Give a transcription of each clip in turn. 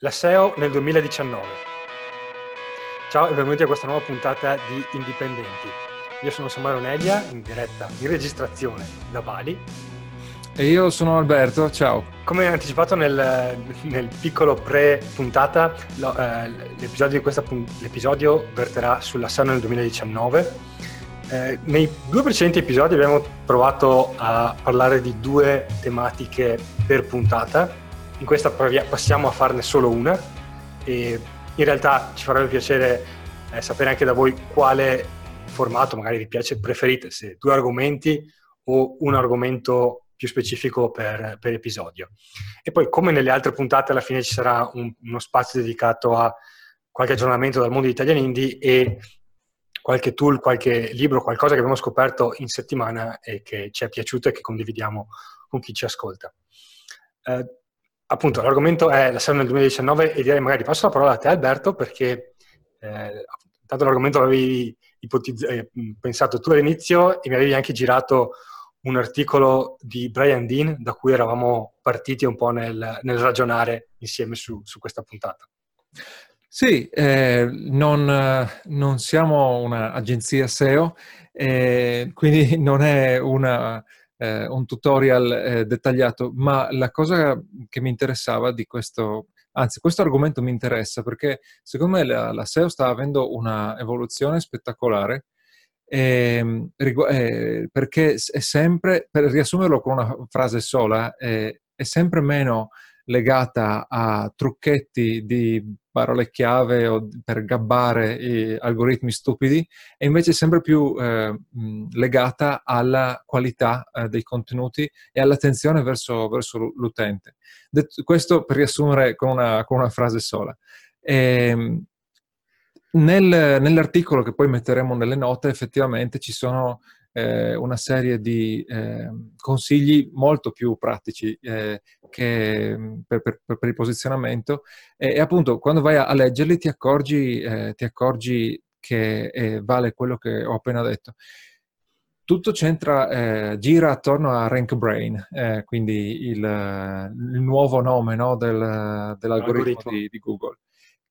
La SEO nel 2019. Ciao e benvenuti a questa nuova puntata di Indipendenti. Io sono Samuele Onelia, in diretta, in registrazione da Bali. E io sono Alberto, ciao. Come anticipato nel, nel piccolo pre-puntata, lo, eh, l'episodio, questa, l'episodio verterà sulla SEO nel 2019. Eh, nei due precedenti episodi abbiamo provato a parlare di due tematiche per puntata in questa passiamo a farne solo una e in realtà ci farebbe piacere eh, sapere anche da voi quale formato magari vi piace, preferite, se due argomenti o un argomento più specifico per, per episodio. E poi come nelle altre puntate alla fine ci sarà un, uno spazio dedicato a qualche aggiornamento dal mondo di Italian Indie e qualche tool, qualche libro, qualcosa che abbiamo scoperto in settimana e che ci è piaciuto e che condividiamo con chi ci ascolta. Eh, appunto, l'argomento è la serie nel 2019 e direi magari passo la parola a te Alberto perché eh, tanto l'argomento l'avevi ipotizz- eh, pensato tu all'inizio e mi avevi anche girato un articolo di Brian Dean da cui eravamo partiti un po' nel, nel ragionare insieme su, su, questa puntata. Sì, eh, non, non, siamo un'agenzia SEO, eh, quindi non è una eh, un tutorial eh, dettagliato, ma la cosa che mi interessava di questo, anzi questo argomento mi interessa perché secondo me la, la SEO sta avendo una evoluzione spettacolare eh, perché è sempre, per riassumerlo con una frase sola, è sempre meno legata a trucchetti di parole chiave o per gabbare algoritmi stupidi e invece sempre più eh, legata alla qualità eh, dei contenuti e all'attenzione verso, verso l'utente. Detto, questo per riassumere con una, con una frase sola. E, ehm, nel, nell'articolo che poi metteremo nelle note effettivamente ci sono eh, una serie di eh, consigli molto più pratici eh, che, mm, per, per, per, il posizionamento. E, e, appunto quando vai a, leggerli ti accorgi, eh, ti accorgi che eh, vale quello che ho appena detto. Tutto c'entra, eh, gira attorno a Rank Brain, eh, quindi il, il, nuovo nome no, del, dell'algoritmo di, di, Google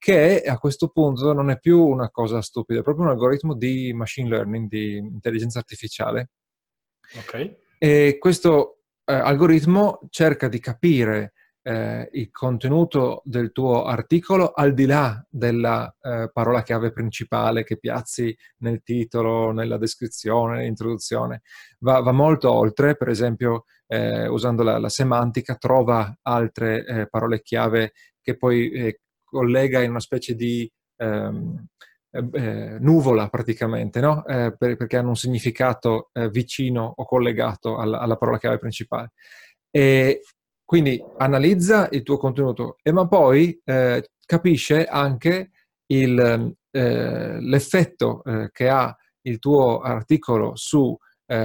che a questo punto non è più una cosa stupida, è proprio un algoritmo di machine learning, di intelligenza artificiale. Ok. E questo eh, algoritmo cerca di capire eh, il contenuto del tuo articolo al di là della eh, parola chiave principale che piazzi nel titolo, nella descrizione, nell'introduzione. Va, va molto oltre, per esempio, eh, usando la, la, semantica, trova altre eh, parole chiave che poi eh, collega in una specie di ehm, eh, eh, nuvola praticamente, no? eh, per, perché hanno un significato eh, vicino o collegato alla, alla, parola chiave principale. E quindi analizza il tuo contenuto, e ma poi eh, capisce anche il, eh, l'effetto che ha il tuo articolo su,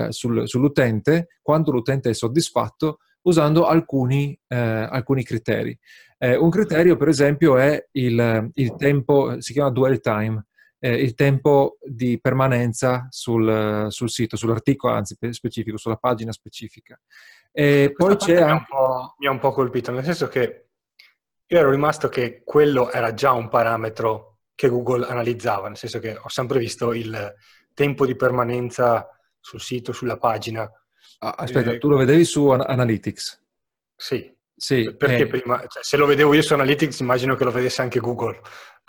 sul, sull'utente, quando l'utente è soddisfatto, usando alcuni, alcuni criteri. Eh, un criterio, per esempio, è il, il tempo, si chiama dwell time, eh, il tempo di permanenza sul, sul, sito, sull'articolo, anzi specifico, sulla pagina specifica. E poi c'è anche... mi ha un po' colpito, nel senso che io ero rimasto che quello era già un parametro che Google analizzava, nel senso che ho sempre visto il tempo di permanenza sul sito, sulla pagina. Ah, aspetta, eh, tu lo vedevi su Analytics? Sì. Sì, perché eh, prima, cioè, se lo vedevo io su Analytics, immagino che lo vedesse anche Google.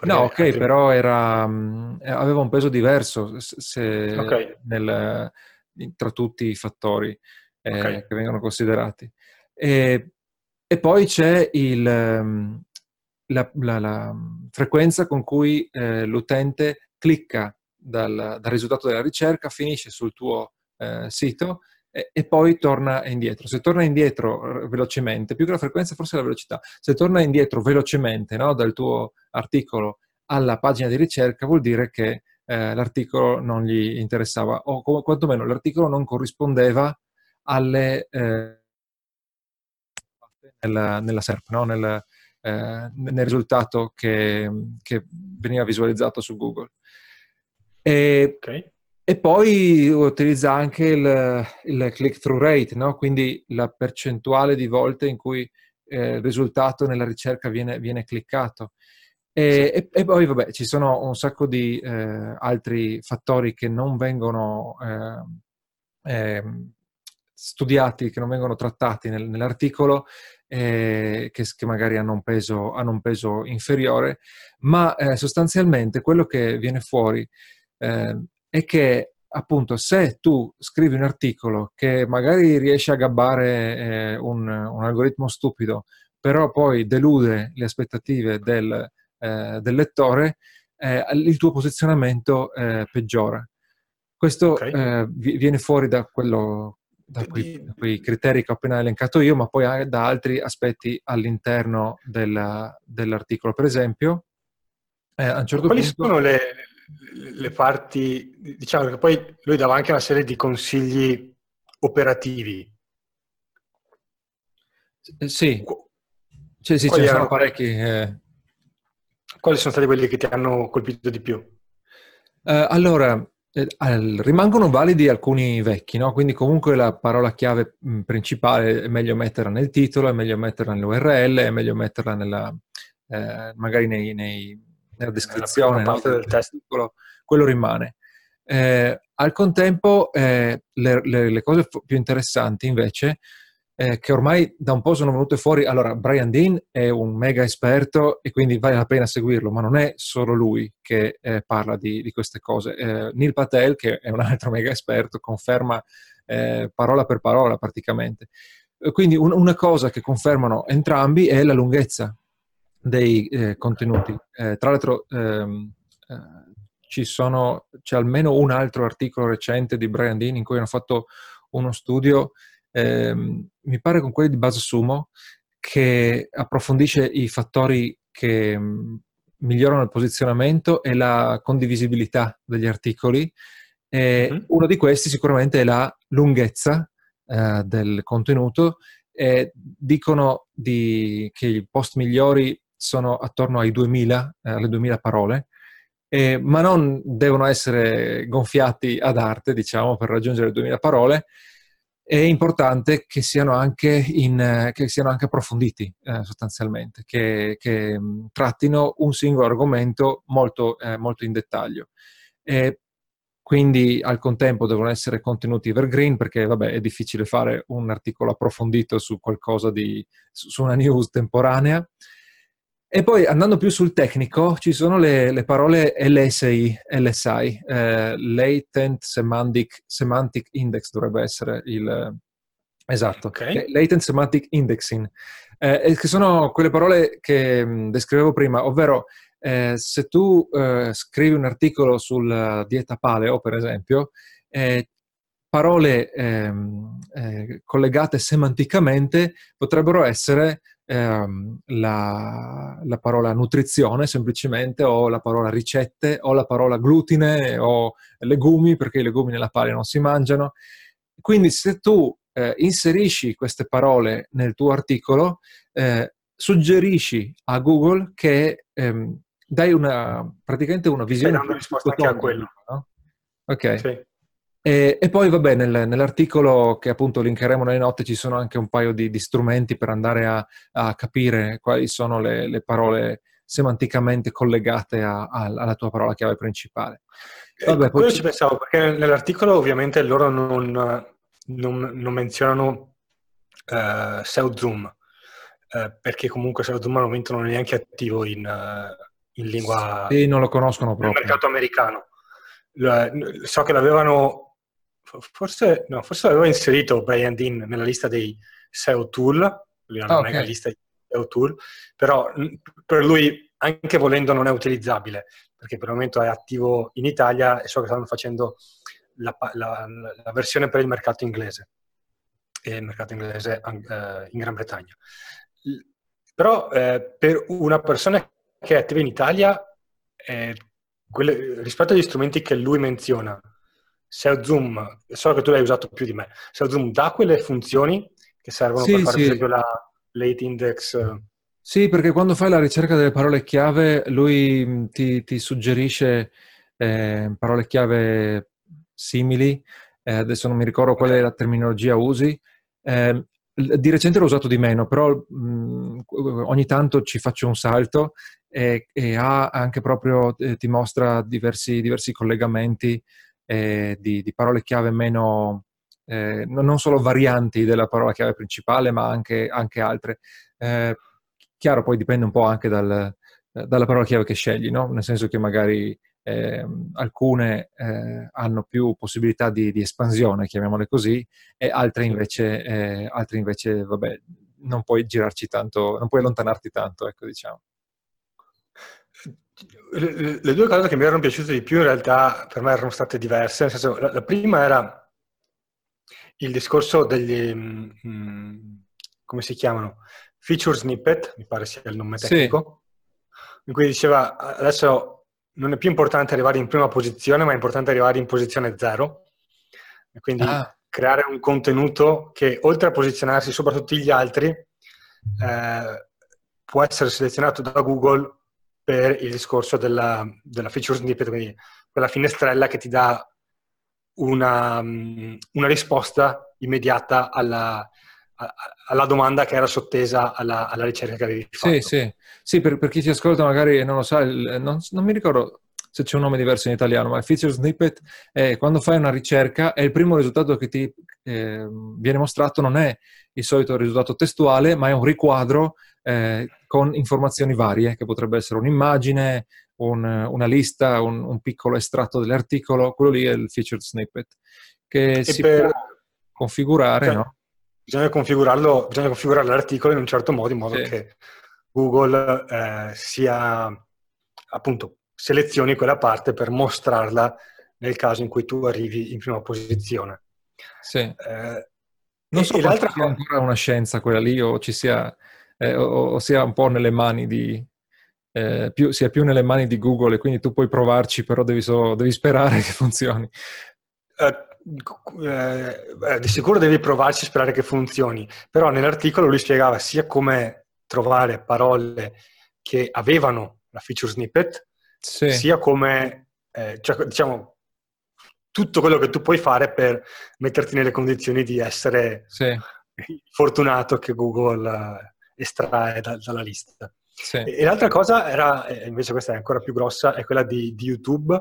No, ok, prima... però era, mm, aveva un peso diverso se, okay. nel, tra tutti i fattori eh, okay. che vengono considerati. E, e poi c'è il, mm, la, la, la, frequenza con cui eh, l'utente clicca dal, dal, risultato della ricerca, finisce sul tuo eh, sito e, poi torna indietro. Se torna indietro velocemente, più che la frequenza forse la velocità, se torna indietro velocemente no, dal tuo articolo alla pagina di ricerca vuol dire che eh, l'articolo non gli interessava o co- quantomeno l'articolo non corrispondeva alle... Eh, nella, nella SERP, no? nel, eh, nel, risultato che, che, veniva visualizzato su Google. E, okay. E poi utilizza anche il, il click-through rate, no? quindi la percentuale di volte in cui eh, il risultato nella ricerca viene, viene cliccato. E, e, e, poi, vabbè, ci sono un sacco di eh, altri fattori che non vengono eh, eh, studiati, che non vengono trattati nel, nell'articolo, eh, che, che, magari hanno un, peso, hanno un peso inferiore, ma eh, sostanzialmente quello che viene fuori eh, è che appunto se tu scrivi un articolo che magari riesce a gabbare un, un algoritmo stupido, però poi delude le aspettative del, eh, del lettore, eh, il tuo posizionamento eh, peggiora. Questo okay. Eh, viene fuori da, quello, da, quei, da, quei, criteri che ho appena elencato io, ma poi da altri aspetti all'interno della, dell'articolo. Per esempio, eh, a un certo Quali punto... sono le, le parti, diciamo che poi lui dava anche una serie di consigli operativi. Sì, cioè, sì, ce ne sono parecchi. Eh. Quali sono stati quelli che ti hanno colpito di più? Uh, allora, eh, rimangono validi alcuni vecchi, no? quindi comunque la parola chiave mh, principale è meglio metterla nel titolo, è meglio metterla nell'URL, è meglio metterla nella, eh, magari nei, nei, nella descrizione no? del testo, quello rimane. Eh, al contempo eh, le, le, le, cose più interessanti invece eh, che ormai da un po' sono venute fuori. Allora, Brian Dean è un mega esperto e quindi vale la pena seguirlo, ma non è solo lui che eh, parla di, di, queste cose. Eh, Neil Patel, che è un altro mega esperto, conferma eh, parola per parola praticamente. Quindi un, una cosa che confermano entrambi è la lunghezza dei eh, contenuti. tra l'altro ehm, ci sono, c'è almeno un altro articolo recente di Brian Dean in cui hanno fatto uno studio ehm, mi pare con quelli di base Sumo, che approfondisce i fattori che mh, mm, migliorano il posizionamento e la condivisibilità degli articoli. E mm-hmm. Uno di questi sicuramente è la lunghezza eh, del contenuto. E dicono di, che i post migliori sono attorno ai 2000, eh, alle 2000 parole, eh, ma non devono essere gonfiati ad arte, diciamo, per raggiungere le 2000 parole, è importante che siano anche, in, che siano anche approfonditi eh, sostanzialmente, che, che mm, trattino un singolo argomento molto, eh, molto in dettaglio. E quindi al contempo devono essere contenuti evergreen perché vabbè, è difficile fare un articolo approfondito su qualcosa di, su una news temporanea e poi andando più sul tecnico, ci sono le, le parole LSI, LSI eh, Latent Semantic, Semantic, Index dovrebbe essere il... Esatto, okay. Latent Semantic Indexing, eh, che sono quelle parole che mh, descrivevo prima, ovvero eh, se tu eh, scrivi un articolo sulla dieta paleo, per esempio, eh, parole ehm, eh, collegate semanticamente potrebbero essere ehm, la, la, parola nutrizione semplicemente, o la parola ricette, o la parola glutine, o legumi, perché i legumi nella paglia non si mangiano. Quindi se tu eh, inserisci queste parole nel tuo articolo, eh, suggerisci a Google che ehm, dai una, praticamente una visione... Dai una risposta anche a quello. No? Ok. Sì. E, e, poi, vabbè, nel, nell'articolo che appunto linkeremo nelle note ci sono anche un paio di, di strumenti per andare a, a, capire quali sono le, le parole semanticamente collegate a, a, alla tua parola chiave principale. Eh, vabbè, poi ci pensavo, perché nell'articolo ovviamente loro non, non, non menzionano uh, Zoom, uh, perché comunque SEO Zoom al momento non è neanche attivo in, uh, in lingua... Sì, non lo conoscono proprio. Nel mercato americano. So che l'avevano forse, no, forse l'avevo inserito Brian Dean nella lista dei SEO tool, lui ha una okay. mega lista di SEO tool, però per lui anche volendo non è utilizzabile, perché per il momento è attivo in Italia e so che stanno facendo la, la, la versione per il mercato inglese, e il mercato inglese eh, in Gran Bretagna. Però eh, per una persona che è attiva in Italia, eh, quelle, rispetto agli strumenti che lui menziona, SEO Zoom, so che tu l'hai usato più di me, SEO Zoom dà quelle funzioni che servono sì, per fare sì. per esempio la late index? Sì, perché quando fai la ricerca delle parole chiave, lui mm, ti, ti suggerisce eh, parole chiave simili, eh, adesso non mi ricordo qual è la terminologia usi. Eh, di recente l'ho usato di meno, però mh, mm, ogni tanto ci faccio un salto e, e ha anche proprio, eh, ti mostra diversi, diversi collegamenti eh, di, di, parole chiave meno, eh, non solo varianti della parola chiave principale, ma anche, anche altre. Eh, chiaro, poi dipende un po' anche dal, dalla parola chiave che scegli, no? nel senso che magari eh, alcune eh, hanno più possibilità di, di, espansione, chiamiamole così, e altre invece, eh, altre invece, vabbè, non puoi girarci tanto, non puoi allontanarti tanto, ecco, diciamo. Le, le due cose che mi erano piaciute di più in realtà per me erano state diverse, nel senso, la, la prima era il discorso degli, mh, mm, come si chiamano? Feature snippet, mi pare sia il nome tecnico, sì. in cui diceva adesso non è più importante arrivare in prima posizione, ma è importante arrivare in posizione zero. E quindi ah. creare un contenuto che, oltre a posizionarsi sopra tutti gli altri, eh, può essere selezionato da Google per il discorso della, della feature snippet, quindi quella finestrella che ti dà una, una risposta immediata alla, alla domanda che era sottesa alla, alla ricerca che avevi fatto. Sì, sì, sì per, per, chi ci ascolta magari non lo sa, non, non, mi ricordo se c'è un nome diverso in italiano, ma il feature snippet è quando fai una ricerca e il primo risultato che ti eh, viene mostrato non è il solito risultato testuale, ma è un riquadro eh, con informazioni varie, che potrebbe essere un'immagine, un, una lista, un, un, piccolo estratto dell'articolo, quello lì è il feature snippet, che e si per... può configurare, cioè, no? bisogna configurarlo, bisogna configurare l'articolo in un certo modo in modo sì. che Google eh, sia appunto selezioni quella parte per mostrarla nel caso in cui tu arrivi in prima posizione. Sì. Eh, non so se sia ancora una scienza quella lì o ci sia, eh, sia un po' nelle mani di, eh, più, sia più nelle mani di Google e quindi tu puoi provarci, però devi, so, devi sperare che funzioni. Uh, eh, di sicuro devi provarci e sperare che funzioni, però nell'articolo lui spiegava sia come trovare parole che avevano la feature snippet, sì. sia come, eh, cioè, diciamo, tutto quello che tu puoi fare per metterti nelle condizioni di essere sì. fortunato che Google estrae da, dalla lista. Sì. E, l'altra cosa era, invece questa è ancora più grossa, è quella di, di YouTube,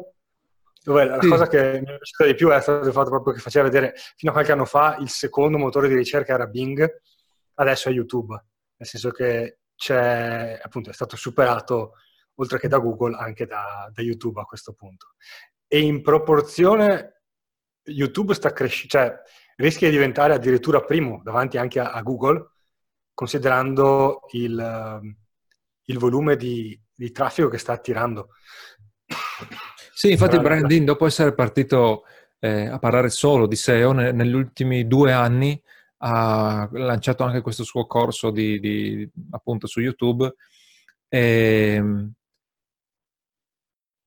dove la sì. cosa che mi è piaciuta di più è stato il fatto proprio che faceva vedere fino a qualche anno fa il secondo motore di ricerca era Bing, adesso è YouTube, nel senso che c'è, appunto, è stato superato oltre che da Google anche da, da YouTube a questo punto. E in proporzione YouTube sta crescendo, cioè rischia di diventare addirittura primo davanti anche a, a Google, considerando il, il volume di, di traffico che sta attirando. Sì, infatti Però, Brandin, dopo essere partito eh, a parlare solo di SEO, ne, negli ultimi due anni ha lanciato anche questo suo corso di, di, appunto su YouTube. E, ehm,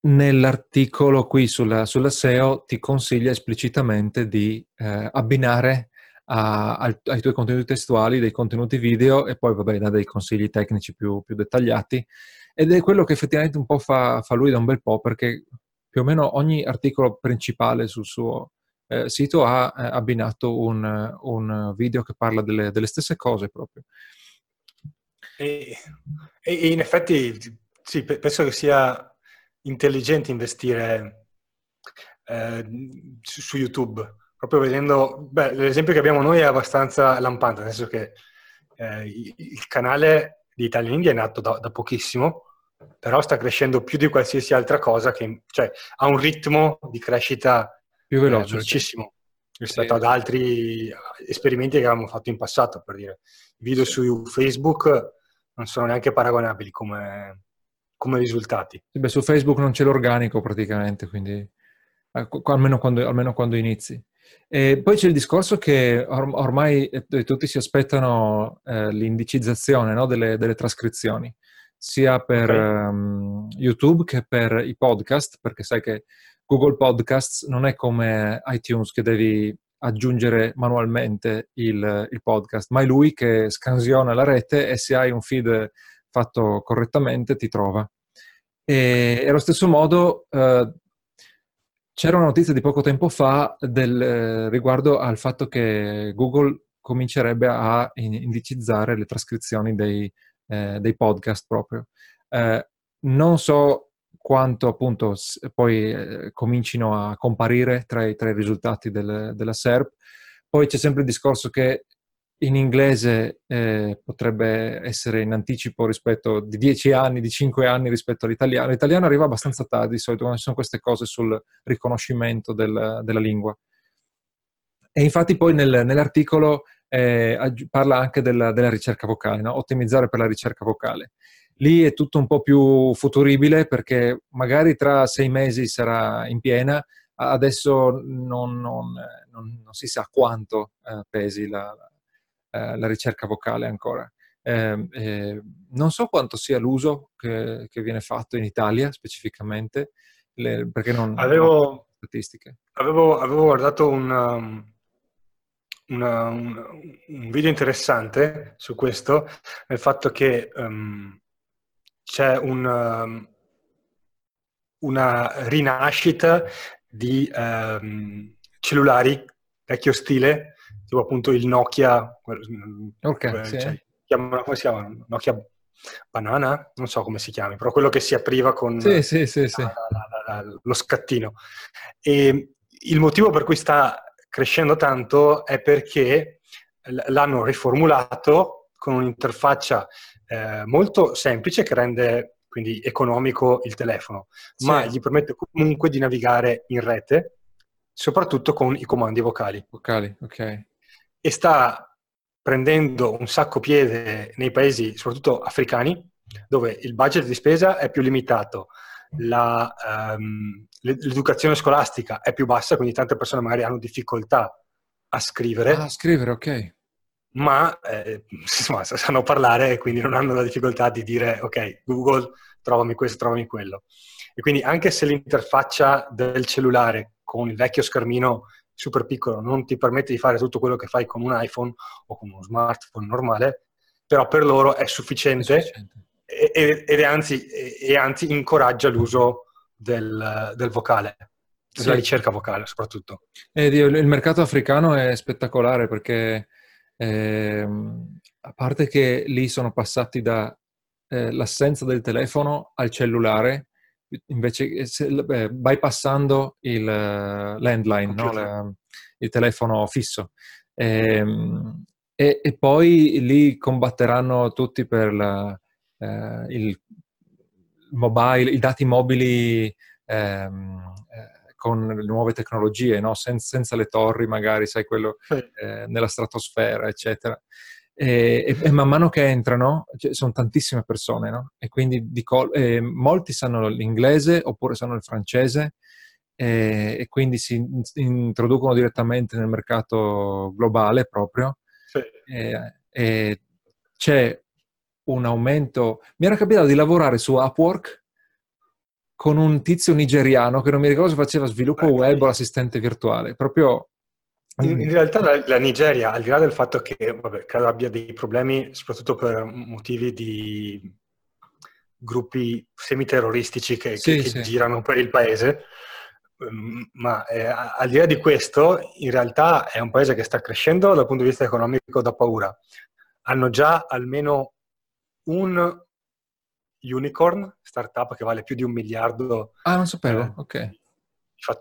nell'articolo qui sulla, sulla, SEO ti consiglia esplicitamente di eh, abbinare a, a, ai tuoi contenuti testuali dei contenuti video e poi vabbè dà dei consigli tecnici più, più dettagliati ed è quello che effettivamente un po' fa, fa lui da un bel po' perché più o meno ogni articolo principale sul suo eh, sito ha eh, abbinato un, un, video che parla delle, delle stesse cose proprio. E, e, in effetti sì, penso che sia intelligente investire eh, su, su, YouTube, proprio vedendo, beh, l'esempio che abbiamo noi è abbastanza lampante, nel senso che eh, il canale di Italia India è nato da, da pochissimo, però sta crescendo più di qualsiasi altra cosa, che, cioè ha un ritmo di crescita più veloce, eh, velocissimo rispetto sì. ad altri esperimenti che avevamo fatto in passato, per dire. I video sì. su Facebook non sono neanche paragonabili come, come risultati. Sì, beh, su Facebook non c'è l'organico praticamente, quindi almeno quando, almeno quando inizi. E poi c'è il discorso che or- ormai eh, tutti si aspettano eh, l'indicizzazione no, delle, delle, trascrizioni sia per okay. um, YouTube che per i podcast, perché sai che Google Podcasts non è come iTunes che devi aggiungere manualmente il, il podcast, ma è lui che scansiona la rete e se hai un feed fatto correttamente ti trova. E, e allo stesso modo eh, c'era una notizia di poco tempo fa del, eh, riguardo al fatto che Google comincerebbe a indicizzare le trascrizioni dei, eh, dei podcast proprio. Eh, non so quanto appunto poi eh, comincino a comparire tra i, tra i risultati del, della SERP. Poi c'è sempre il discorso che in inglese eh, potrebbe essere in anticipo rispetto di 10 anni, di 5 anni rispetto all'italiano. L'italiano arriva abbastanza tardi di solito quando ci sono queste cose sul riconoscimento del, della lingua. E infatti poi nel, nell'articolo eh, parla anche della, della ricerca vocale, no? ottimizzare per la ricerca vocale. Lì è tutto un po' più futuribile perché magari tra sei mesi sarà in piena, adesso non, non, non, non si sa quanto eh, pesi la, eh, la ricerca vocale ancora. Eh, eh, non so quanto sia l'uso che, che, viene fatto in Italia specificamente, le, perché non avevo non statistiche. Avevo, avevo, guardato un, um, una, un, un, video interessante su questo, nel fatto che um, c'è un, um, una rinascita di um, cellulari vecchio stile tipo appunto il Nokia, okay, eh, cioè, chiamano, come si chiama? Nokia Banana? Non so come si chiami, però quello che si apriva con sì, sì, sì, la, la, la, lo scattino. E il motivo per cui sta crescendo tanto è perché l'hanno riformulato con un'interfaccia eh, molto semplice che rende quindi economico il telefono, sì. ma gli permette comunque di navigare in rete, soprattutto con i comandi vocali. Vocali, ok e sta prendendo un sacco piede nei paesi, soprattutto africani, dove il budget di spesa è più limitato, la, um, l'educazione scolastica è più bassa, quindi tante persone magari hanno difficoltà a scrivere. Ah, a scrivere, ok. Ma eh, insomma, sanno parlare e quindi non hanno la difficoltà di dire ok, Google, trovami questo, trovami quello. E quindi anche se l'interfaccia del cellulare con il vecchio schermino super piccolo non ti permette di fare tutto quello che fai con un iPhone o con uno smartphone normale, però per loro è sufficiente, è sufficiente. E, ed è anzi, e anzi, incoraggia l'uso del, del vocale, della sì. ricerca vocale soprattutto. Eh, il mercato africano è spettacolare perché eh, a parte che lì sono passati dall'assenza eh, del telefono al cellulare, invece eh, se, eh, bypassando il uh, landline, no? La, il telefono fisso. E, ehm, e, e, poi lì combatteranno tutti per la, eh, il mobile, i dati mobili ehm, eh, con le nuove tecnologie, no? Sen- senza le torri magari, sai, quello eh, nella stratosfera, eccetera. E, e, e, man mano che entrano, cioè, sono tantissime persone, no? E quindi col- eh, molti sanno l'inglese oppure sanno il francese e, e quindi si in- introducono direttamente nel mercato globale proprio. Sì. E, c'è un aumento. Mi era capitato di lavorare su Upwork con un tizio nigeriano che non mi ricordo se faceva sviluppo web o l'assistente virtuale, proprio in, in, realtà la, la, Nigeria, al di là del fatto che vabbè, credo abbia dei problemi, soprattutto per motivi di gruppi semiterroristici che, sì, che, sì. girano per il paese, um, ma eh, al di là di questo, in realtà è un paese che sta crescendo dal punto di vista economico da paura. Hanno già almeno un unicorn, startup che vale più di un miliardo. Ah, non sapevo, eh, ok.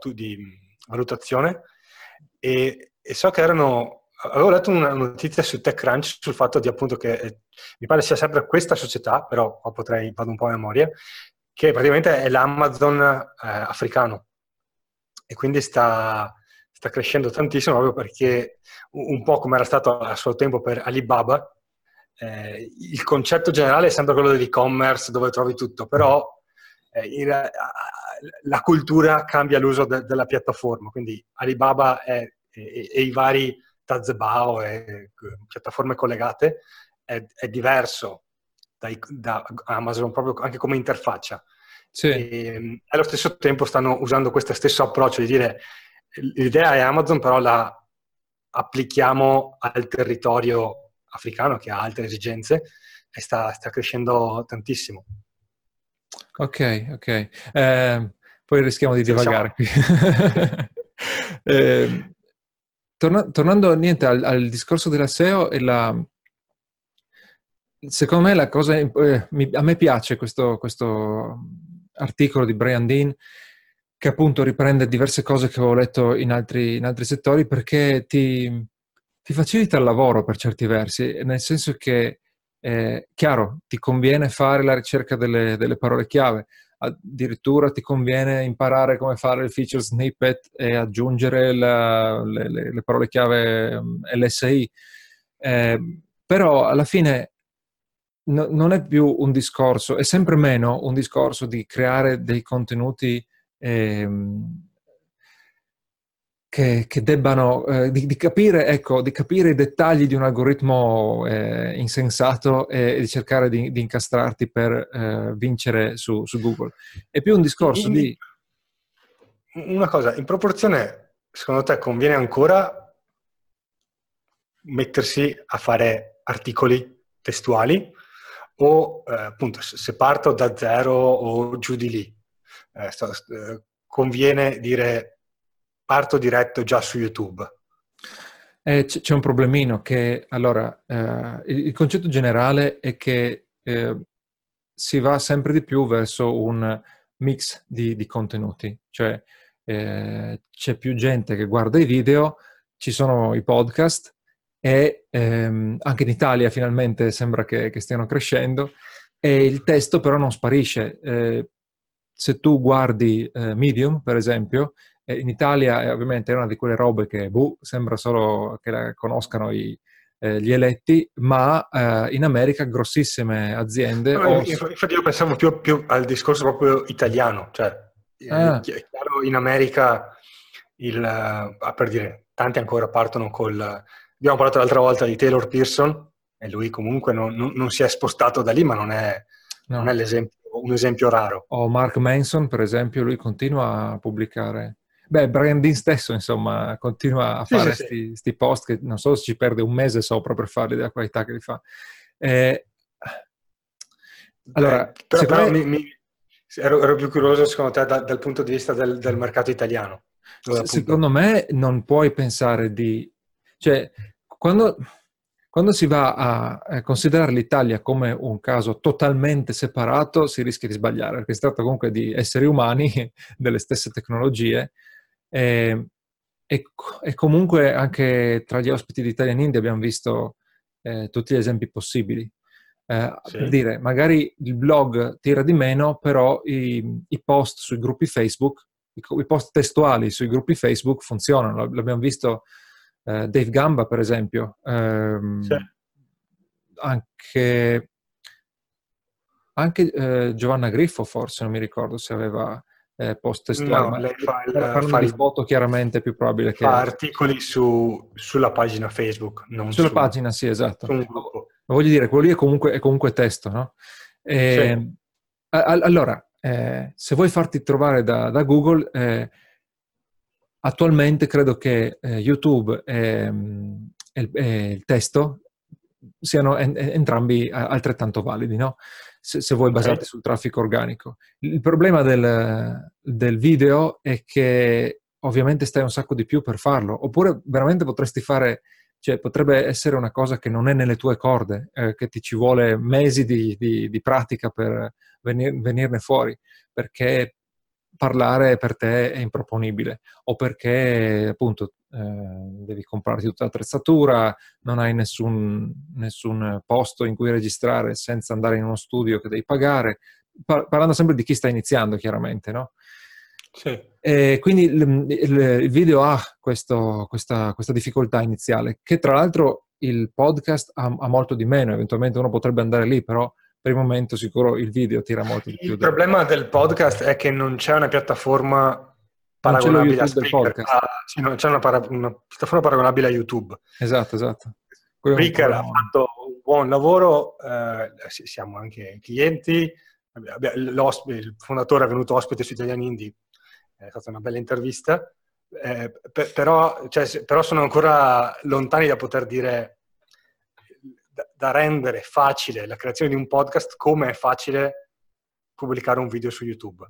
Di, di valutazione e, e so che erano avevo letto una notizia su TechCrunch sul fatto di appunto che eh, mi pare sia sempre questa società, però potrei, vado un po' a memoria, che praticamente è l'Amazon eh, africano. E quindi sta, sta, crescendo tantissimo proprio perché un po' come era stato a suo tempo per Alibaba, eh, il concetto generale è sempre quello dell'e-commerce dove trovi tutto, però eh, la cultura cambia l'uso de- della piattaforma, quindi Alibaba e, e, i vari Tazebao e piattaforme collegate è, è diverso dai, da Amazon proprio anche come interfaccia. Sì. E, allo stesso tempo stanno usando questo stesso approccio di dire l'idea è Amazon, però la applichiamo al territorio africano che ha altre esigenze e sta, sta crescendo tantissimo. Ok, ok. Eh, poi rischiamo di divagare qui. eh, torna, tornando niente, al, al, discorso della SEO e la, secondo me la cosa, eh, mi, a me piace questo, questo articolo di Brian Dean che appunto riprende diverse cose che avevo letto in altri, in altri settori perché ti, ti, facilita il lavoro per certi versi, nel senso che, eh, chiaro, ti conviene fare la ricerca delle, delle parole chiave, addirittura ti conviene imparare come fare il feature snippet e aggiungere la, le, le, le, parole chiave mm, LSI. Eh, però alla fine no, non è più un discorso, è sempre meno un discorso di creare dei contenuti ehm, che, che, debbano, eh, di, di, capire, ecco, di capire i dettagli di un algoritmo eh, insensato e, e, di cercare di, di incastrarti per eh, vincere su, su, Google. È più un discorso in, di... Una cosa, in proporzione, secondo te conviene ancora mettersi a fare articoli testuali o eh, appunto se parto da zero o giù di lì, eh, sto, eh, conviene dire parto diretto già su YouTube. Eh, c'è un problemino che, allora, eh, il, concetto generale è che eh, si va sempre di più verso un mix di, di contenuti, cioè eh, c'è più gente che guarda i video, ci sono i podcast e ehm, anche in Italia finalmente sembra che, che, stiano crescendo e il testo però non sparisce. Eh, se tu guardi eh, Medium, per esempio, eh, in Italia è ovviamente una di quelle robe che boh, sembra solo che la conoscano i, eh, gli eletti, ma eh, in America grossissime aziende... No, o... Infatti io pensavo più, più, al discorso proprio italiano, cioè ah. è chiaro in America il, ah, per dire, tanti ancora partono col... Abbiamo parlato l'altra volta di Taylor Pearson e lui comunque non, non, non si è spostato da lì, ma non è, no. non è un esempio raro. O Mark Manson, per esempio, lui continua a pubblicare Beh, Brian Dean stesso, insomma, continua a sì, fare questi sì, post che non so se ci perde un mese sopra per farli della qualità che li fa. Eh, allora, Beh, però, però me... mi, mi, ero, ero, più curioso secondo te da, dal punto di vista del, del mercato italiano. Dove, secondo me non puoi pensare di... Cioè, quando, quando si va a considerare l'Italia come un caso totalmente separato, si rischia di sbagliare, perché si tratta comunque di esseri umani, delle stesse tecnologie, e, ehm, e, e, comunque anche tra gli ospiti di Italian Indie abbiamo visto eh, tutti gli esempi possibili. Eh, sì. Per dire, magari il blog tira di meno, però i, i post sui gruppi Facebook, i, i, post testuali sui gruppi Facebook funzionano. L'abbiamo visto eh, Dave Gamba, per esempio. Ehm, sì. Anche, anche eh, Giovanna Griffo, forse, non mi ricordo se aveva eh, post testuale. No, lei fa il, fa il voto chiaramente è più probabile che... Fa articoli su, sulla pagina Facebook, non Sulla su, pagina, sì, esatto. Ma voglio dire, quello lì è comunque, è comunque testo, no? E, sì. a, allora, eh, se vuoi farti trovare da, da Google, eh, attualmente credo che eh, YouTube e, e, e, il testo siano en, entrambi altrettanto validi, no? Se, se vuoi basarti okay. sul traffico organico. Il problema del, del video è che ovviamente stai un sacco di più per farlo, oppure veramente potresti fare cioè potrebbe essere una cosa che non è nelle tue corde, eh, che ti ci vuole mesi di, di, di pratica per venir, venirne fuori, perché parlare per te è improponibile o perché appunto devi comprarti tutta l'attrezzatura, non hai nessun, nessun, posto in cui registrare senza andare in uno studio che devi pagare, Par- parlando sempre di chi sta iniziando chiaramente, no? Sì. E quindi il, il, il video ha questo, questa, questa, difficoltà iniziale, che tra l'altro il podcast ha, ha, molto di meno, eventualmente uno potrebbe andare lì, però per il momento sicuro il video tira molto di più. Il problema del podcast è che non c'è una piattaforma paragonabile a Spreaker. Ah, sì, no, c'è una, para- una, piattaforma paragonabile a YouTube. Esatto, esatto. Spreaker ha fatto un buon lavoro, eh, siamo anche clienti, il fondatore è venuto ospite su Italian Indie, è stata una bella intervista, eh, per, però, cioè, però, sono ancora lontani da poter dire, da, da rendere facile la creazione di un podcast come è facile pubblicare un video su YouTube.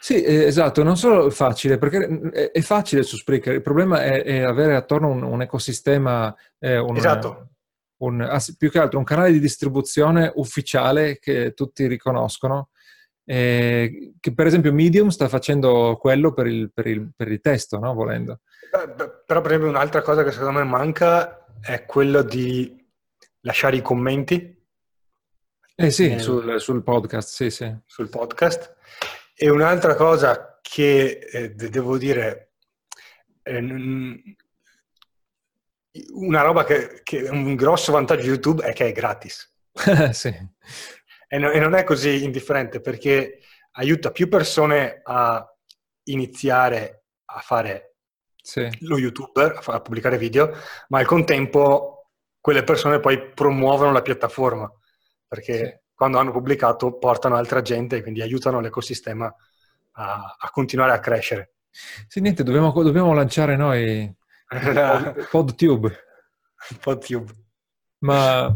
Sì, eh, esatto, non solo facile, perché è facile su Spreaker, il problema è, è avere attorno un, un ecosistema, eh, un, esatto. un, più che altro un canale di distribuzione ufficiale che tutti riconoscono. Eh, che per esempio Medium sta facendo quello per il, per il, per il testo, no? volendo. Però per esempio un'altra cosa che secondo me manca è quello di lasciare i commenti. Eh sì, nel, sul, sul, podcast, sì, sì. Sul podcast. E un'altra cosa che eh, devo dire, eh, una roba che, che, è un grosso vantaggio di YouTube è che è gratis. sì. E, no, e non è così indifferente perché aiuta più persone a iniziare a fare sì. lo youtuber, a, pubblicare video, ma al contempo quelle persone poi promuovono la piattaforma perché. Quando hanno pubblicato portano altra gente e quindi aiutano l'ecosistema a, a continuare a crescere. Sì, niente, dobbiamo, dobbiamo lanciare noi PodTube. PodTube. Ma,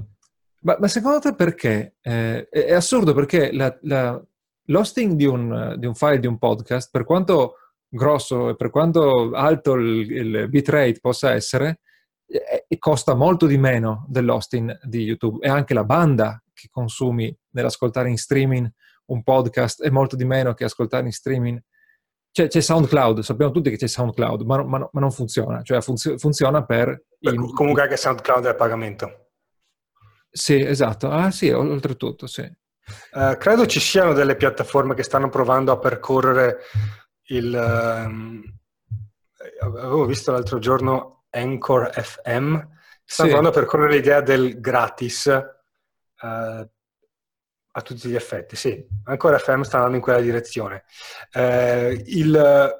ma, ma, secondo te perché? Eh, è assurdo perché la, la, l'hosting di un, di un, file di un podcast, per quanto grosso e per quanto alto il, il bitrate possa essere, eh, costa molto di meno dell'hosting di YouTube e anche la banda che consumi nell'ascoltare in streaming un podcast è molto di meno che ascoltare in streaming c'è, c'è, SoundCloud, sappiamo tutti che c'è SoundCloud, ma, ma, ma non funziona, cioè funzio, funziona per... Beh, comunque anche SoundCloud è a pagamento. Sì, esatto. Ah sì, oltretutto, sì. Uh, credo ci siano delle piattaforme che stanno provando a percorrere il... Um, avevo visto l'altro giorno Anchor FM, stanno sì. provando a percorrere l'idea del gratis uh, a tutti gli effetti, sì. Ancora FM sta andando in quella direzione. Eh, il,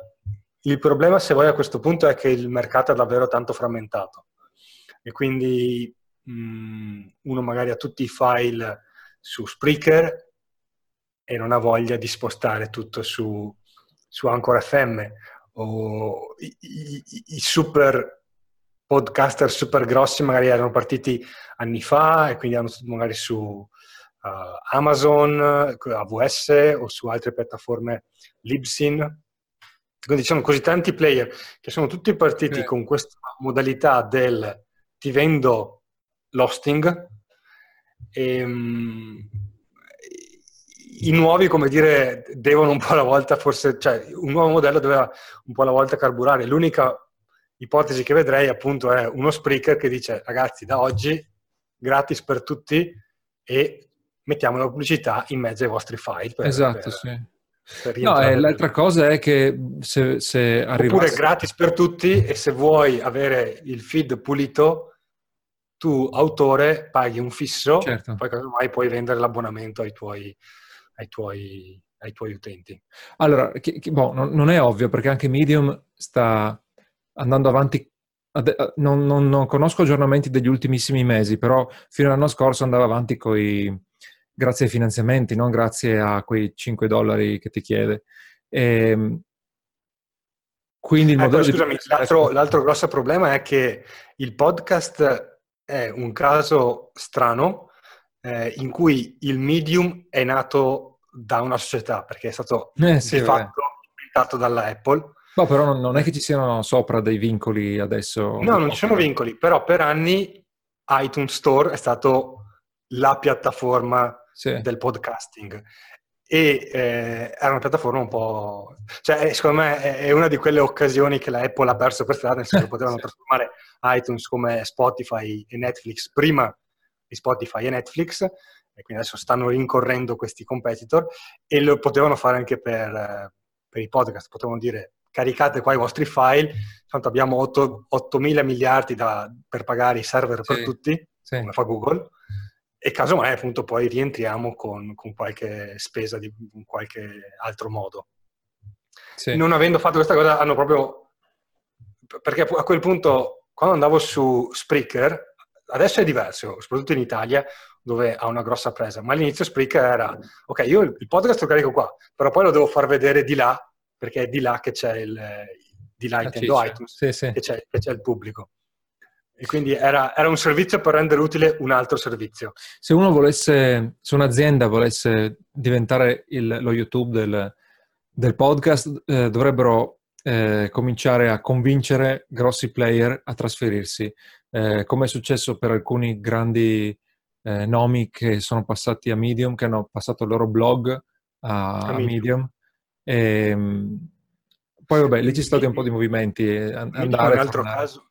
il, problema, se vuoi, a questo punto è che il mercato è davvero tanto frammentato e quindi mh, mm, uno magari ha tutti i file su Spreaker e non ha voglia di spostare tutto su, su Anchor FM o i, i, i super podcaster super grossi magari erano partiti anni fa e quindi hanno magari su uh, Amazon, AWS o su altre piattaforme Libsyn. Quindi ci sono così tanti player che sono tutti partiti sì. con questa modalità del ti vendo l'hosting e um, i nuovi, come dire, devono un po' alla volta forse, cioè un nuovo modello doveva un po' alla volta carburare. L'unica ipotesi che vedrei appunto è uno speaker che dice ragazzi da oggi gratis per tutti e mettiamo la pubblicità in mezzo ai vostri file. Per, esatto, per, sì. Per no, e l'altra cosa è che se, se arrivasse... Oppure gratis per tutti e se vuoi avere il feed pulito, tu autore paghi un fisso, certo. poi casomai puoi vendere l'abbonamento ai tuoi, ai tuoi, ai tuoi utenti. Allora, che, che, boh, non, non, è ovvio perché anche Medium sta andando avanti non, non, non, conosco aggiornamenti degli ultimissimi mesi, però fino all'anno scorso andava avanti con i grazie ai finanziamenti, non grazie a quei 5 dollari che ti chiede. E, ehm, quindi il eh, modello scusami, di... l'altro, l'altro grosso problema è che il podcast è un caso strano eh, in cui il medium è nato da una società, perché è stato eh, sì, fatto inventato dalla Apple. No, però non, è che ci siano sopra dei vincoli adesso. No, non ci sono vincoli, però per anni iTunes Store è stato la piattaforma sì. del podcasting. E eh, era una piattaforma un po'... Cioè, eh, secondo me è una di quelle occasioni che la Apple ha perso per strada, nel senso che potevano sì. trasformare iTunes come Spotify e Netflix prima di Spotify e Netflix, e quindi adesso stanno rincorrendo questi competitor, e lo potevano fare anche per, per i podcast, potevano dire caricate qua i vostri file, tanto abbiamo 8, 8 mila miliardi da, per pagare i server sì. per tutti, come fa Google, e casomai appunto poi rientriamo con, con qualche spesa di, in qualche altro modo. Sì. Non avendo fatto questa cosa hanno proprio... perché a quel punto quando andavo su Spreaker, adesso è diverso, soprattutto in Italia dove ha una grossa presa, ma all'inizio Spreaker era ok, io il podcast lo carico qua, però poi lo devo far vedere di là perché è di là che c'è il, di là intendo iTunes, sì, sì. Che, c'è, che c'è il pubblico. E quindi era, era, un servizio per rendere utile un altro servizio. Se uno volesse, se un'azienda volesse diventare il, lo YouTube del, del podcast, eh, dovrebbero eh, cominciare a convincere grossi player a trasferirsi eh, come è successo per alcuni grandi eh, nomi che sono passati a Medium, che hanno passato il loro blog a, a Medium. E, ehm, poi vabbè, lì ci sono stati un po' di movimenti. Andare, un altro caso,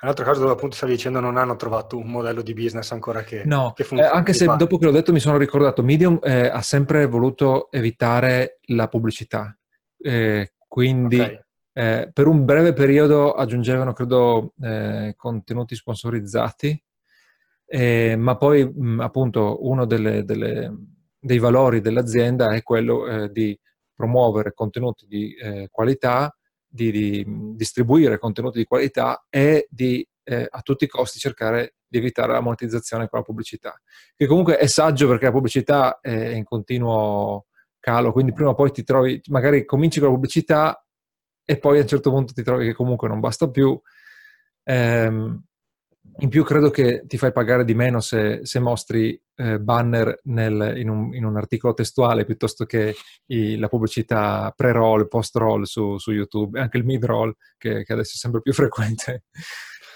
un altro caso dove appunto stavi dicendo non hanno trovato un modello di business ancora che, no, che funziona. Eh, anche se fare. dopo che l'ho detto mi sono ricordato, Medium eh, ha sempre voluto evitare la pubblicità. Eh, quindi okay. eh, per un breve periodo aggiungevano, credo, eh, contenuti sponsorizzati, eh, ma poi mh, appunto uno delle, delle, dei valori dell'azienda è quello eh, di promuovere contenuti di eh, qualità, di, di, distribuire contenuti di qualità e di eh, a tutti i costi cercare di evitare la monetizzazione con la pubblicità, che comunque è saggio perché la pubblicità è in continuo calo, quindi prima o poi ti trovi, magari cominci con la pubblicità e poi a un certo punto ti trovi che comunque non basta più. Ehm, in più credo che ti fai pagare di meno se, se mostri eh, banner nel, in, un, in, un, articolo testuale piuttosto che i, la pubblicità pre-roll, post-roll su, su, YouTube, anche il mid-roll che, che, adesso è sempre più frequente.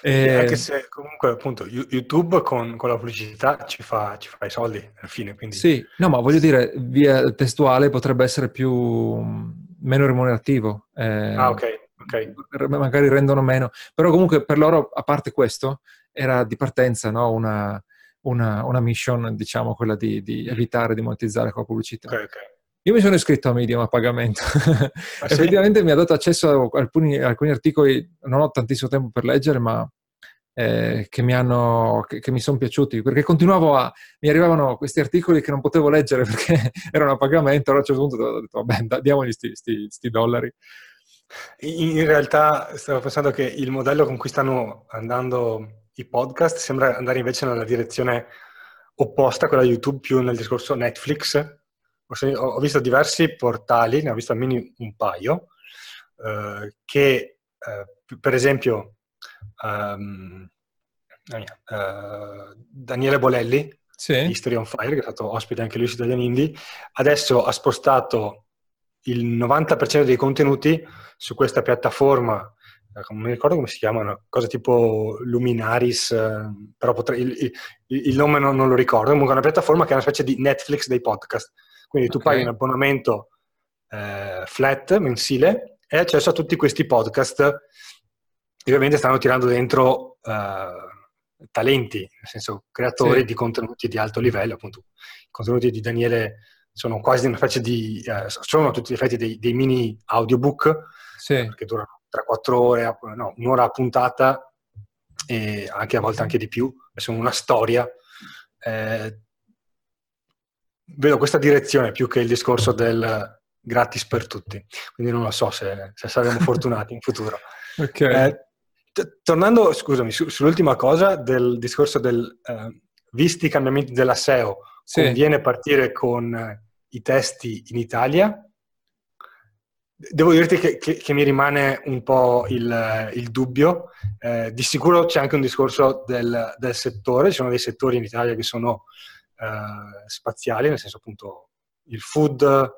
E... Anche se comunque appunto YouTube con, con la pubblicità ci fa, ci fa, i soldi alla fine. Quindi... Sì, no, ma voglio dire, via testuale potrebbe essere più meno remunerativo. Eh, ah, ok. Okay. Magari rendono meno, però comunque per loro, a parte questo, era di partenza no? una, una, una, mission, diciamo, quella di, di, evitare di monetizzare con la pubblicità. Okay, okay. Io mi sono iscritto a Medium a pagamento. Ah, Effettivamente sì? mi ha dato accesso a alcuni, alcuni, articoli, non ho tantissimo tempo per leggere, ma eh, che mi hanno, che, che mi sono piaciuti, perché continuavo a, mi arrivavano questi articoli che non potevo leggere perché erano a pagamento, allora a un certo punto ho detto, vabbè, diamogli questi dollari. In realtà stavo pensando che il modello con cui stanno andando i podcast sembra andare invece nella direzione opposta a quella di YouTube, più nel discorso Netflix, ho visto diversi portali, ne ho visto almeno un paio, eh, che eh, per esempio um, uh, Daniele Bolelli, sì. History on Fire, che è stato ospite anche lui su Italian Indie, adesso ha spostato il 90% dei contenuti su questa piattaforma, eh, non mi ricordo come si chiama, una cosa tipo Luminaris, eh, però potrei, il, il, il, nome non, non, lo ricordo, comunque è una piattaforma che è una specie di Netflix dei podcast quindi tu okay. paghi un abbonamento eh, flat mensile e hai accesso a tutti questi podcast. E ovviamente stanno tirando dentro eh, talenti, nel senso creatori sì. di contenuti di alto livello. Appunto, i contenuti di Daniele sono quasi una specie di... Eh, sono tutti gli effetti dei, dei mini audiobook sì. che durano 3-4 ore, no, un'ora a puntata e anche a volte anche di più. Sono una storia. Eh, vedo questa direzione più che il discorso del gratis per tutti, quindi non lo so se, se saremo fortunati in futuro. Okay. Eh, t- tornando, scusami, su, sull'ultima cosa del discorso del, eh, visti i cambiamenti della SEO, sì. conviene partire con i testi in Italia? Devo dirti che, che, che mi rimane un po' il, il dubbio. Eh, di sicuro c'è anche un discorso del, del settore, ci sono dei settori in Italia che sono eh, spaziali, nel senso appunto il food,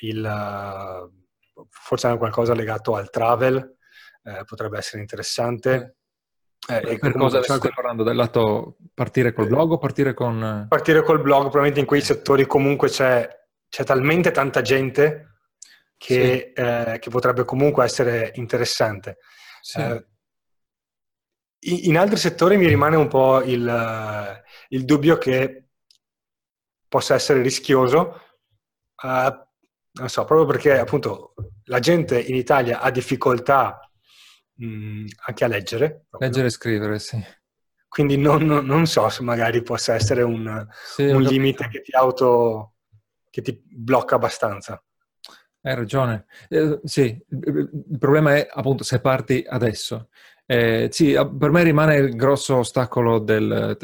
il, forse anche qualcosa legato al travel, eh, potrebbe essere interessante. Eh, per cosa stai quel... parlando? Del lato partire col blog o partire con... Partire col blog, probabilmente in quei settori comunque c'è, c'è talmente tanta gente che, sì. eh, che, potrebbe comunque essere interessante. Sì. Eh, in, altri settori mi rimane un po' il, il dubbio che possa essere rischioso, uh, non so, proprio perché appunto la gente in Italia ha difficoltà mh, mm, anche a leggere. Proprio. Leggere e scrivere, sì. Quindi non, non, so se magari possa essere un, sì, un limite che ti auto, che ti blocca abbastanza. Hai ragione. Eh, sì, il problema è appunto se parti adesso. Eh, sì, per me rimane il grosso ostacolo del,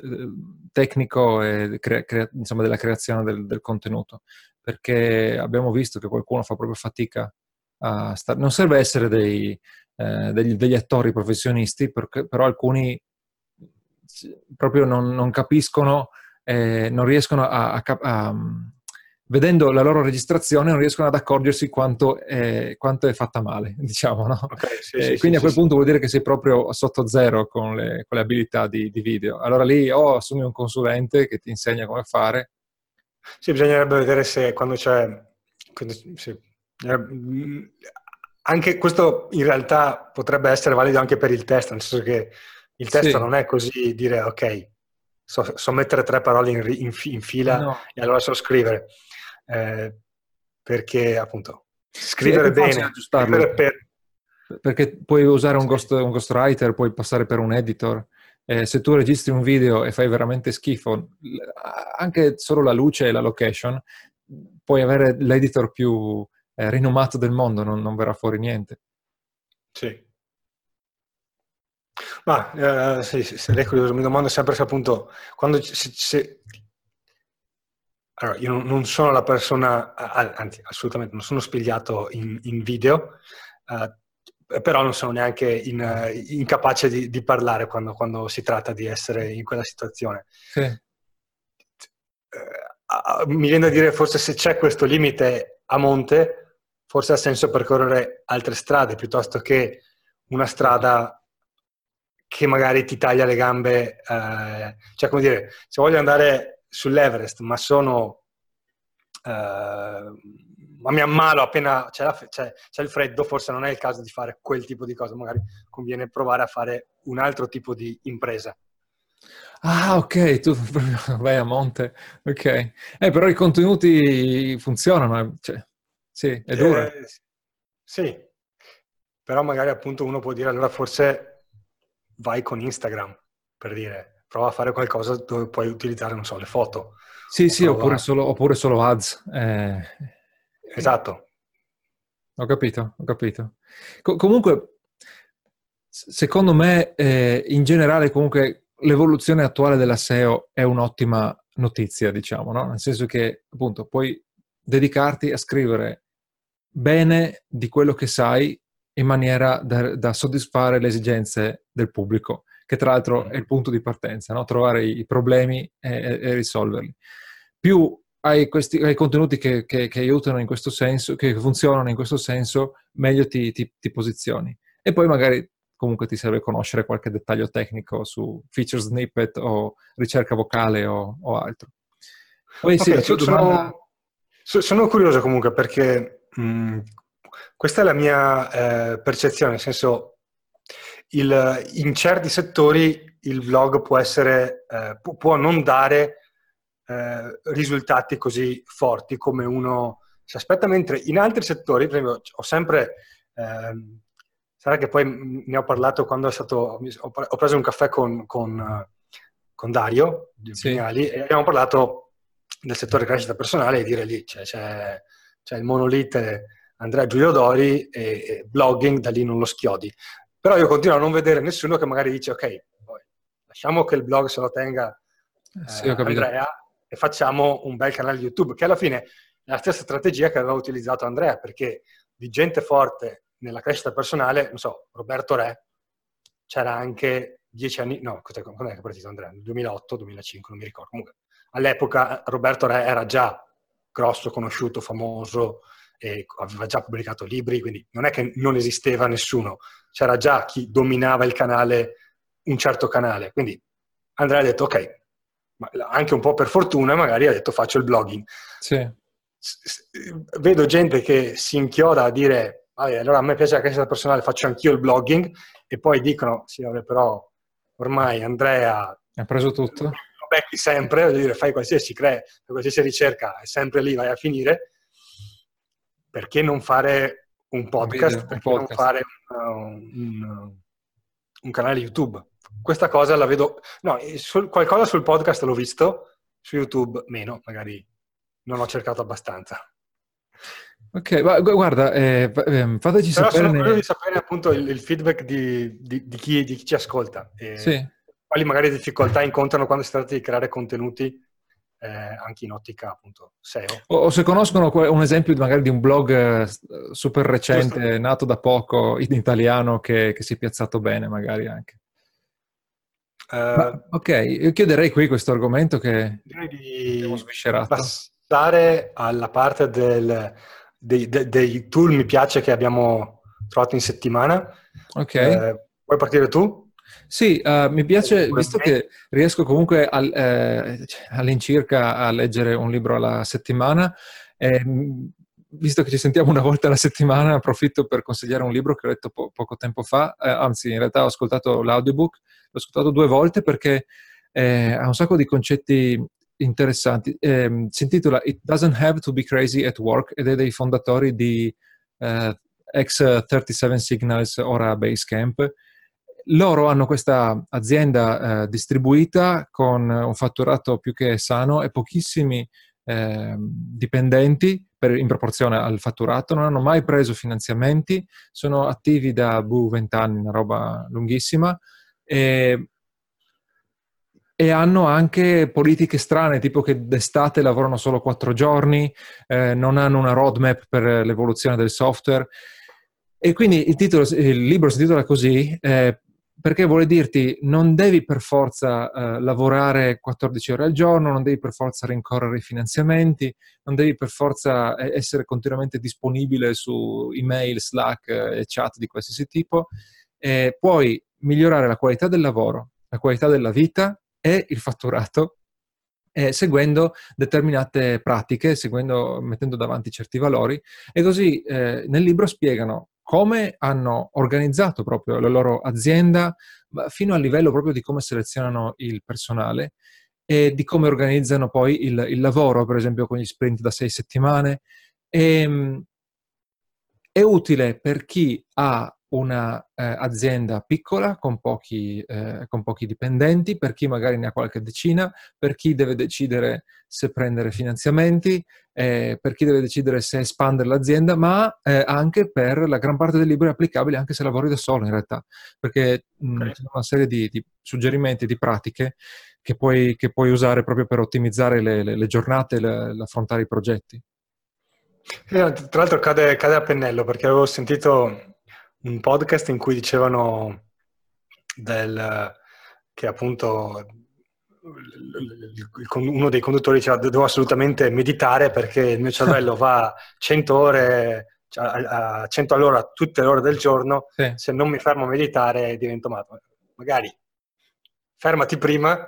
tecnico e crea, crea, insomma, della creazione del, del, contenuto, perché abbiamo visto che qualcuno fa proprio fatica a stare... Non serve essere dei, eh, degli, degli, attori professionisti, perché, però alcuni proprio non, non capiscono, non riescono a, a, a vedendo la loro registrazione non riescono ad accorgersi quanto è, quanto è fatta male, diciamo, no? Okay, sì, eh, sì, quindi sì, a quel punto vuol dire che sei proprio sotto zero con le, con le abilità di, di, video. Allora lì o assumi un consulente che ti insegna come fare. Sì, bisognerebbe vedere se quando c'è... Quando, eh, anche questo in realtà potrebbe essere valido anche per il testo, nel senso che il testo non è così dire ok, so, so mettere tre parole in, in, in fila no. e allora so scrivere eh, perché appunto scrivere sì, bene, scrivere per... perché puoi usare un, ghost, un ghostwriter, puoi passare per un editor. Eh, se tu registri un video e fai veramente schifo, anche solo la luce e la location, puoi avere l'editor più eh, rinomato del mondo, non, non, verrà fuori niente. Sì. Ma eh, sì, sì, curioso, mi domando sempre se appunto quando se, se allora, io non sono la persona, anzi, assolutamente non sono spigliato in, in video, uh, però non sono neanche in, uh, incapace di, di parlare quando, quando, si tratta di essere in quella situazione. Sì. Uh, mi viene da dire forse se c'è questo limite a monte, forse ha senso percorrere altre strade piuttosto che una strada che magari ti taglia le gambe. cioè, come dire, se voglio andare sull'Everest, ma sono... Eh, ma mi ammalo appena c'è, la, c'è, c'è, il freddo, forse non è il caso di fare quel tipo di cosa, magari conviene provare a fare un altro tipo di impresa. Ah, ok, tu vai a monte, ok. Eh, però i contenuti funzionano, cioè, sì, è duro. Eh, sì, però magari appunto uno può dire allora forse vai con Instagram, per dire, prova a fare qualcosa dove puoi utilizzare, non so, le foto. Sì, sì, oppure solo, oppure solo, ads. Eh... Esatto. Ho capito, ho capito. Co- comunque, secondo me, eh, in generale, comunque, l'evoluzione attuale della SEO è un'ottima notizia, diciamo, no? Nel senso che, appunto, puoi dedicarti a scrivere bene di quello che sai in maniera da, da soddisfare le esigenze del pubblico che tra l'altro è il punto di partenza, no? trovare i problemi e, e, risolverli. Più hai, questi, hai contenuti che, che, che, aiutano in questo senso, che funzionano in questo senso, meglio ti, ti, ti posizioni. E poi magari comunque ti serve conoscere qualche dettaglio tecnico su feature snippet o ricerca vocale o, o altro. Poi okay, sì, sono, sono, curioso comunque perché mh, questa è la mia eh, percezione, nel senso il, in certi settori il blog può, essere, eh, può non dare eh, risultati così forti come uno si aspetta, mentre in altri settori, per esempio, ho sempre, eh, sarà che poi ne ho parlato quando stato, ho preso un caffè con, con, con Dario di sì. e abbiamo parlato del settore crescita personale e dire lì cioè, c'è, c'è il monolite Andrea Giulio Dori e, e blogging, da lì non lo schiodi. Però io continuo a non vedere nessuno che magari dice ok, lasciamo che il blog se lo tenga eh, sì, Andrea e facciamo un bel canale YouTube, che alla fine è la stessa strategia che aveva utilizzato Andrea, perché di gente forte nella crescita personale, non so, Roberto Re, c'era anche dieci anni, no, quando è che è partito Andrea? Nel 2008, 2005, non mi ricordo. Comunque, all'epoca Roberto Re era già grosso, conosciuto, famoso, e aveva già pubblicato libri, quindi non è che non esisteva nessuno, c'era già chi dominava il canale, un certo canale. Quindi Andrea ha detto, ok, anche un po' per fortuna, magari ha detto faccio il blogging. Sì. Vedo gente che si inchioda a dire, allora a me piace la crescita personale, faccio anch'io il blogging, e poi dicono, sì, vabbè, però ormai Andrea... Ha preso tutto? Lo becchi sempre, voglio dire, fai qualsiasi, crea, qualsiasi ricerca, è sempre lì, vai a finire perché non fare un podcast? Video, perché un podcast. non fare un, un, un, canale YouTube? Questa cosa la vedo... No, sul, qualcosa sul podcast l'ho visto, su YouTube meno, magari non ho cercato abbastanza. Ok, ma guarda, eh, ehm, fateci Però sapere... sono curioso di sapere appunto il, il feedback di, di, di, chi, di, chi, ci ascolta. E sì. Quali magari difficoltà incontrano quando si tratta di creare contenuti eh, anche in ottica appunto SEO. O, se conoscono un esempio magari di un blog eh, super recente, Giusto. nato da poco, in italiano, che, che si è piazzato bene magari anche. Uh, Ma, ok, io chiuderei qui questo argomento che direi di passare alla parte del, dei, dei, dei, tool mi piace che abbiamo trovato in settimana. Ok. Eh, puoi partire tu? Sì, uh, mi piace, visto che riesco comunque al, eh, all'incirca a leggere un libro alla settimana, eh, visto che ci sentiamo una volta alla settimana, approfitto per consigliare un libro che ho letto po- poco tempo fa, eh, anzi in realtà ho ascoltato l'audiobook, l'ho ascoltato due volte perché eh, ha un sacco di concetti interessanti. Eh, si intitola It Doesn't Have to Be Crazy at Work ed è dei fondatori di eh, X37 Signals, ora Basecamp. Loro hanno questa azienda eh, distribuita con un fatturato più che sano e pochissimi eh, dipendenti per, in proporzione al fatturato, non hanno mai preso finanziamenti, sono attivi da buh, 20 anni, una roba lunghissima, e, e, hanno anche politiche strane, tipo che d'estate lavorano solo 4 giorni, eh, non hanno una roadmap per l'evoluzione del software. E quindi il, titolo, il libro si intitola così, eh, perché vuole dirti non devi per forza eh, lavorare 14 ore al giorno, non devi per forza rincorrere i finanziamenti, non devi per forza eh, essere continuamente disponibile su email, Slack eh, e chat di qualsiasi tipo. Eh, puoi migliorare la qualità del lavoro, la qualità della vita e il fatturato eh, seguendo determinate pratiche, seguendo, mettendo davanti certi valori e così eh, nel libro spiegano come hanno organizzato proprio la loro azienda, fino al livello proprio di come selezionano il personale e di come organizzano poi il, il lavoro, per esempio con gli sprint da sei settimane. E, ehm, è utile per chi ha un'azienda eh, piccola con pochi, eh, con pochi, dipendenti, per chi magari ne ha qualche decina, per chi deve decidere se prendere finanziamenti, eh, per chi deve decidere se espandere l'azienda, ma eh, anche per la gran parte del libro è applicabile anche se lavori da solo in realtà, perché mh, okay. c'è una serie di, di, suggerimenti, di pratiche che puoi, che puoi, usare proprio per ottimizzare le, le, le giornate e l'affrontare i progetti. Tra l'altro cade, cade a pennello perché avevo sentito un podcast in cui dicevano del, che appunto uno dei conduttori diceva devo assolutamente meditare perché il mio cervello va 100 ore cioè, a 100 all'ora tutte le ore del giorno sì. se non mi fermo a meditare divento matto magari fermati prima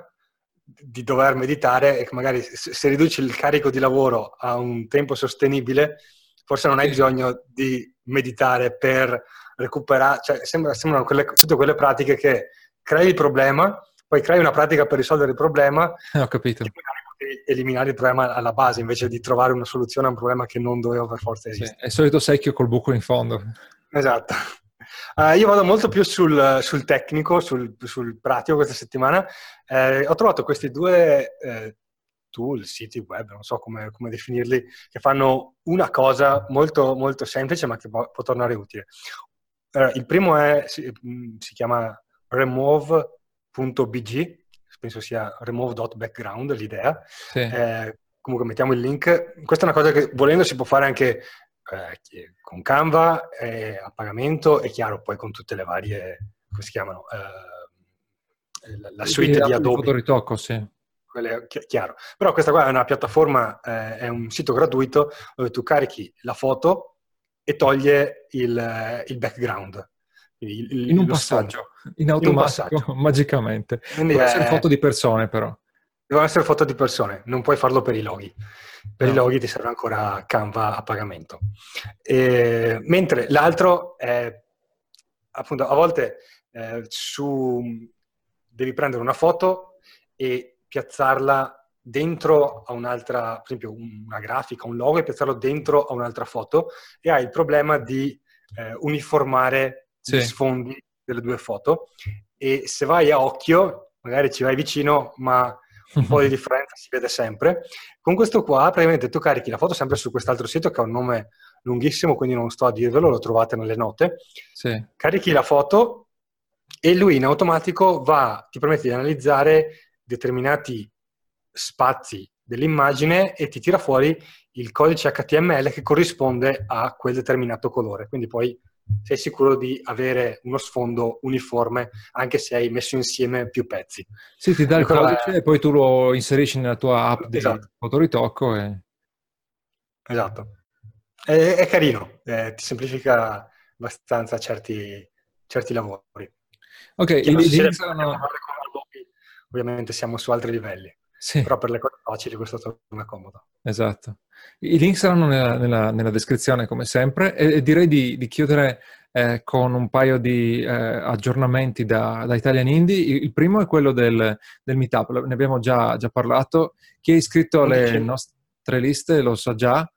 di dover meditare e magari se riduci il carico di lavoro a un tempo sostenibile forse non hai bisogno di meditare per recuperare, cioè sembra, sembrano quelle, tutte quelle pratiche che crei il problema, poi crei una pratica per risolvere il problema ho capito. e eliminare il problema alla base invece di trovare una soluzione a un problema che non doveva per forza esistere. Sì, è il solito secchio col buco in fondo. Esatto. Uh, io vado molto più sul, sul tecnico, sul, sul, pratico questa settimana. Eh, ho trovato questi due eh, tool, siti web, non so come, come, definirli, che fanno una cosa molto, molto semplice ma che può, può tornare utile. Uh, il primo è, si, mm, si chiama remove.bg, penso sia remove.background l'idea. Sì. Eh, comunque mettiamo il link. Questa è una cosa che volendo si può fare anche eh, con Canva, eh, a pagamento e chiaro poi con tutte le varie, come si chiamano, eh, la, la suite di Adobe. Fotoritocco, sì quelle, chiaro. Però questa qua è una piattaforma, eh, è un sito gratuito dove tu carichi la foto e toglie il, il background. Il, in un passaggio, in automatico, in passaggio. magicamente. Quindi Devono essere foto di persone però. Devono essere foto di persone, non puoi farlo per i loghi. Per no. i loghi ti serve ancora Canva a pagamento. E, mentre l'altro è, appunto, a volte eh, su, devi prendere una foto e piazzarla dentro a un'altra, per esempio una grafica, un logo e piazzarlo dentro a un'altra foto e hai il problema di eh, uniformare sì. gli sfondi delle due foto e se vai a occhio, magari ci vai vicino, ma un po' di differenza si vede sempre. Con questo qua, praticamente tu carichi la foto sempre su quest'altro sito che ha un nome lunghissimo, quindi non sto a dirvelo, lo trovate nelle note. Sì. Carichi la foto e lui in automatico va, ti permette di analizzare determinati spazi dell'immagine e ti tira fuori il codice HTML che corrisponde a quel determinato colore. Quindi poi sei sicuro di avere uno sfondo uniforme anche se hai messo insieme più pezzi. Sì, ti dà il codice è... e poi tu lo inserisci nella tua app di esatto. fotoritocco e... esatto. È, è carino, eh, ti semplifica abbastanza certi, certi lavori. Ok, i link saranno... Ovviamente siamo su altri livelli. Sì. Però per le cose facili questo torna comodo. Esatto. I link saranno nella, nella, nella descrizione come sempre e, e direi di, di chiudere eh, con un paio di eh, aggiornamenti da, da, Italian Indie. Il primo è quello del, del meetup, ne abbiamo già, già, parlato. Chi è iscritto alle nostre liste lo sa già.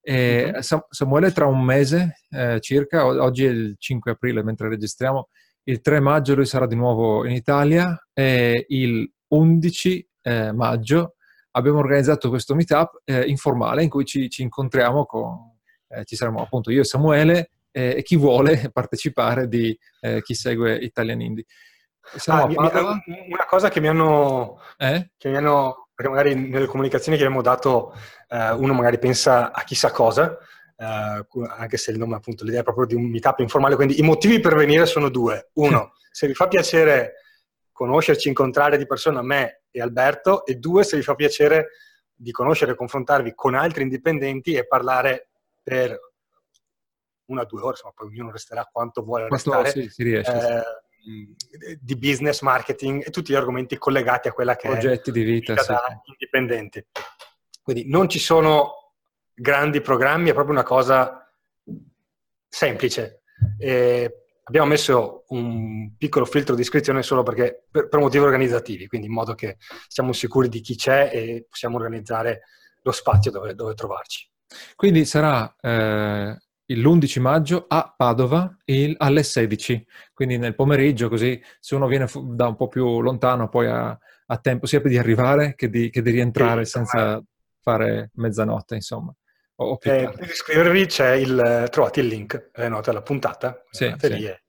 E uh-huh. Samuele tra un mese eh, circa, oggi è il 5 aprile mentre registriamo, il 3 maggio lui sarà di nuovo in Italia e il 11 eh, maggio abbiamo organizzato questo meetup eh, informale in cui ci, ci incontriamo con, eh, ci saremo appunto io e Samuele eh, e chi vuole partecipare di eh, chi segue Italian Indie. Ah, mi, una cosa che mi hanno, eh? che mi hanno perché magari nelle comunicazioni che abbiamo dato uno magari pensa a chissà cosa, anche se il nome appunto l'idea è proprio di un meetup informale, quindi i motivi per venire sono due. Uno, se vi fa piacere conoscerci, incontrare di persona me e Alberto, e due, se vi fa piacere di conoscere e confrontarvi con altri indipendenti e parlare per una o due ore, insomma, poi ognuno resterà quanto vuole restare, sì, si riesce, eh, sì. di business, marketing e tutti gli argomenti collegati a quella che Progetti è di vita, sì. indipendenti. Quindi non ci sono grandi programmi, è proprio una cosa semplice. E abbiamo messo un piccolo filtro di iscrizione solo perché, per, per, motivi organizzativi, quindi in modo che siamo sicuri di chi c'è e possiamo organizzare lo spazio dove, dove trovarci. Quindi sarà eh, l'11 maggio a Padova il, alle 16, quindi nel pomeriggio, così se uno viene da un po' più lontano poi ha, ha tempo sia di arrivare che di, che di rientrare sì, senza fare mezzanotte, insomma. O eh, per iscrivervi c'è il, trovate il link, le note della puntata, sì, sì. e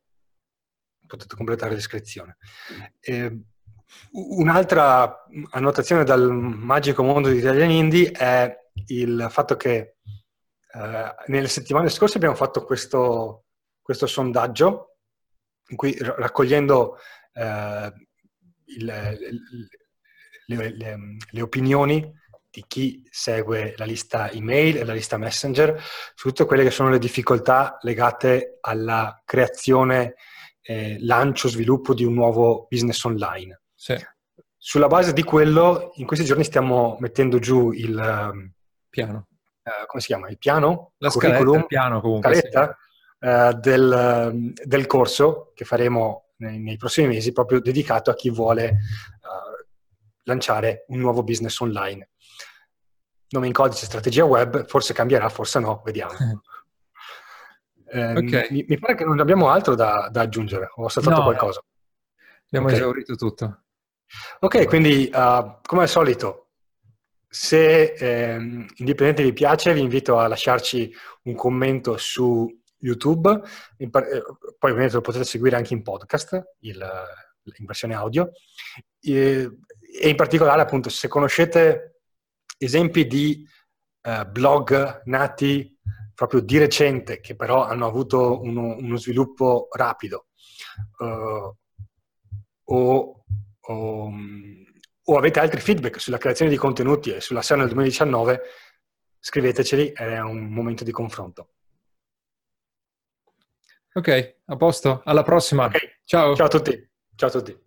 potete completare l'iscrizione. Eh, un'altra annotazione dal magico mondo di Italian Indie è il fatto che eh, nelle settimane scorse abbiamo fatto questo, questo sondaggio in cui raccogliendo eh, il, le, le, le, opinioni di chi segue la lista email e la lista messenger su tutte quelle che sono le difficoltà legate alla creazione, eh, lancio, sviluppo di un nuovo business online. Sì. Sulla base di quello, in questi giorni stiamo mettendo giù il um, piano. Uh, come si chiama? Il piano? La scaletta, il piano comunque. Scaletta, sì. uh, del, del, corso che faremo nei, nei, prossimi mesi, proprio dedicato a chi vuole uh, lanciare un nuovo business online nome in codice strategia web, forse cambierà, forse no, vediamo. Eh, okay. mi, mi, pare che non abbiamo altro da, da aggiungere, ho saltato no, qualcosa. Abbiamo okay. esaurito tutto. Ok, quindi uh, come al solito, se eh, Indipendente vi piace, vi invito a lasciarci un commento su YouTube, in, eh, poi ovviamente lo potete seguire anche in podcast, il, in versione audio, e, e in particolare appunto se conoscete esempi di uh, blog nati proprio di recente, che però hanno avuto uno, uno sviluppo rapido, uh, o, o, o, avete altri feedback sulla creazione di contenuti e sulla SEO nel 2019, scriveteceli, è un momento di confronto. Ok, a posto, alla prossima. Okay. Ciao. Ciao a tutti. Ciao a tutti.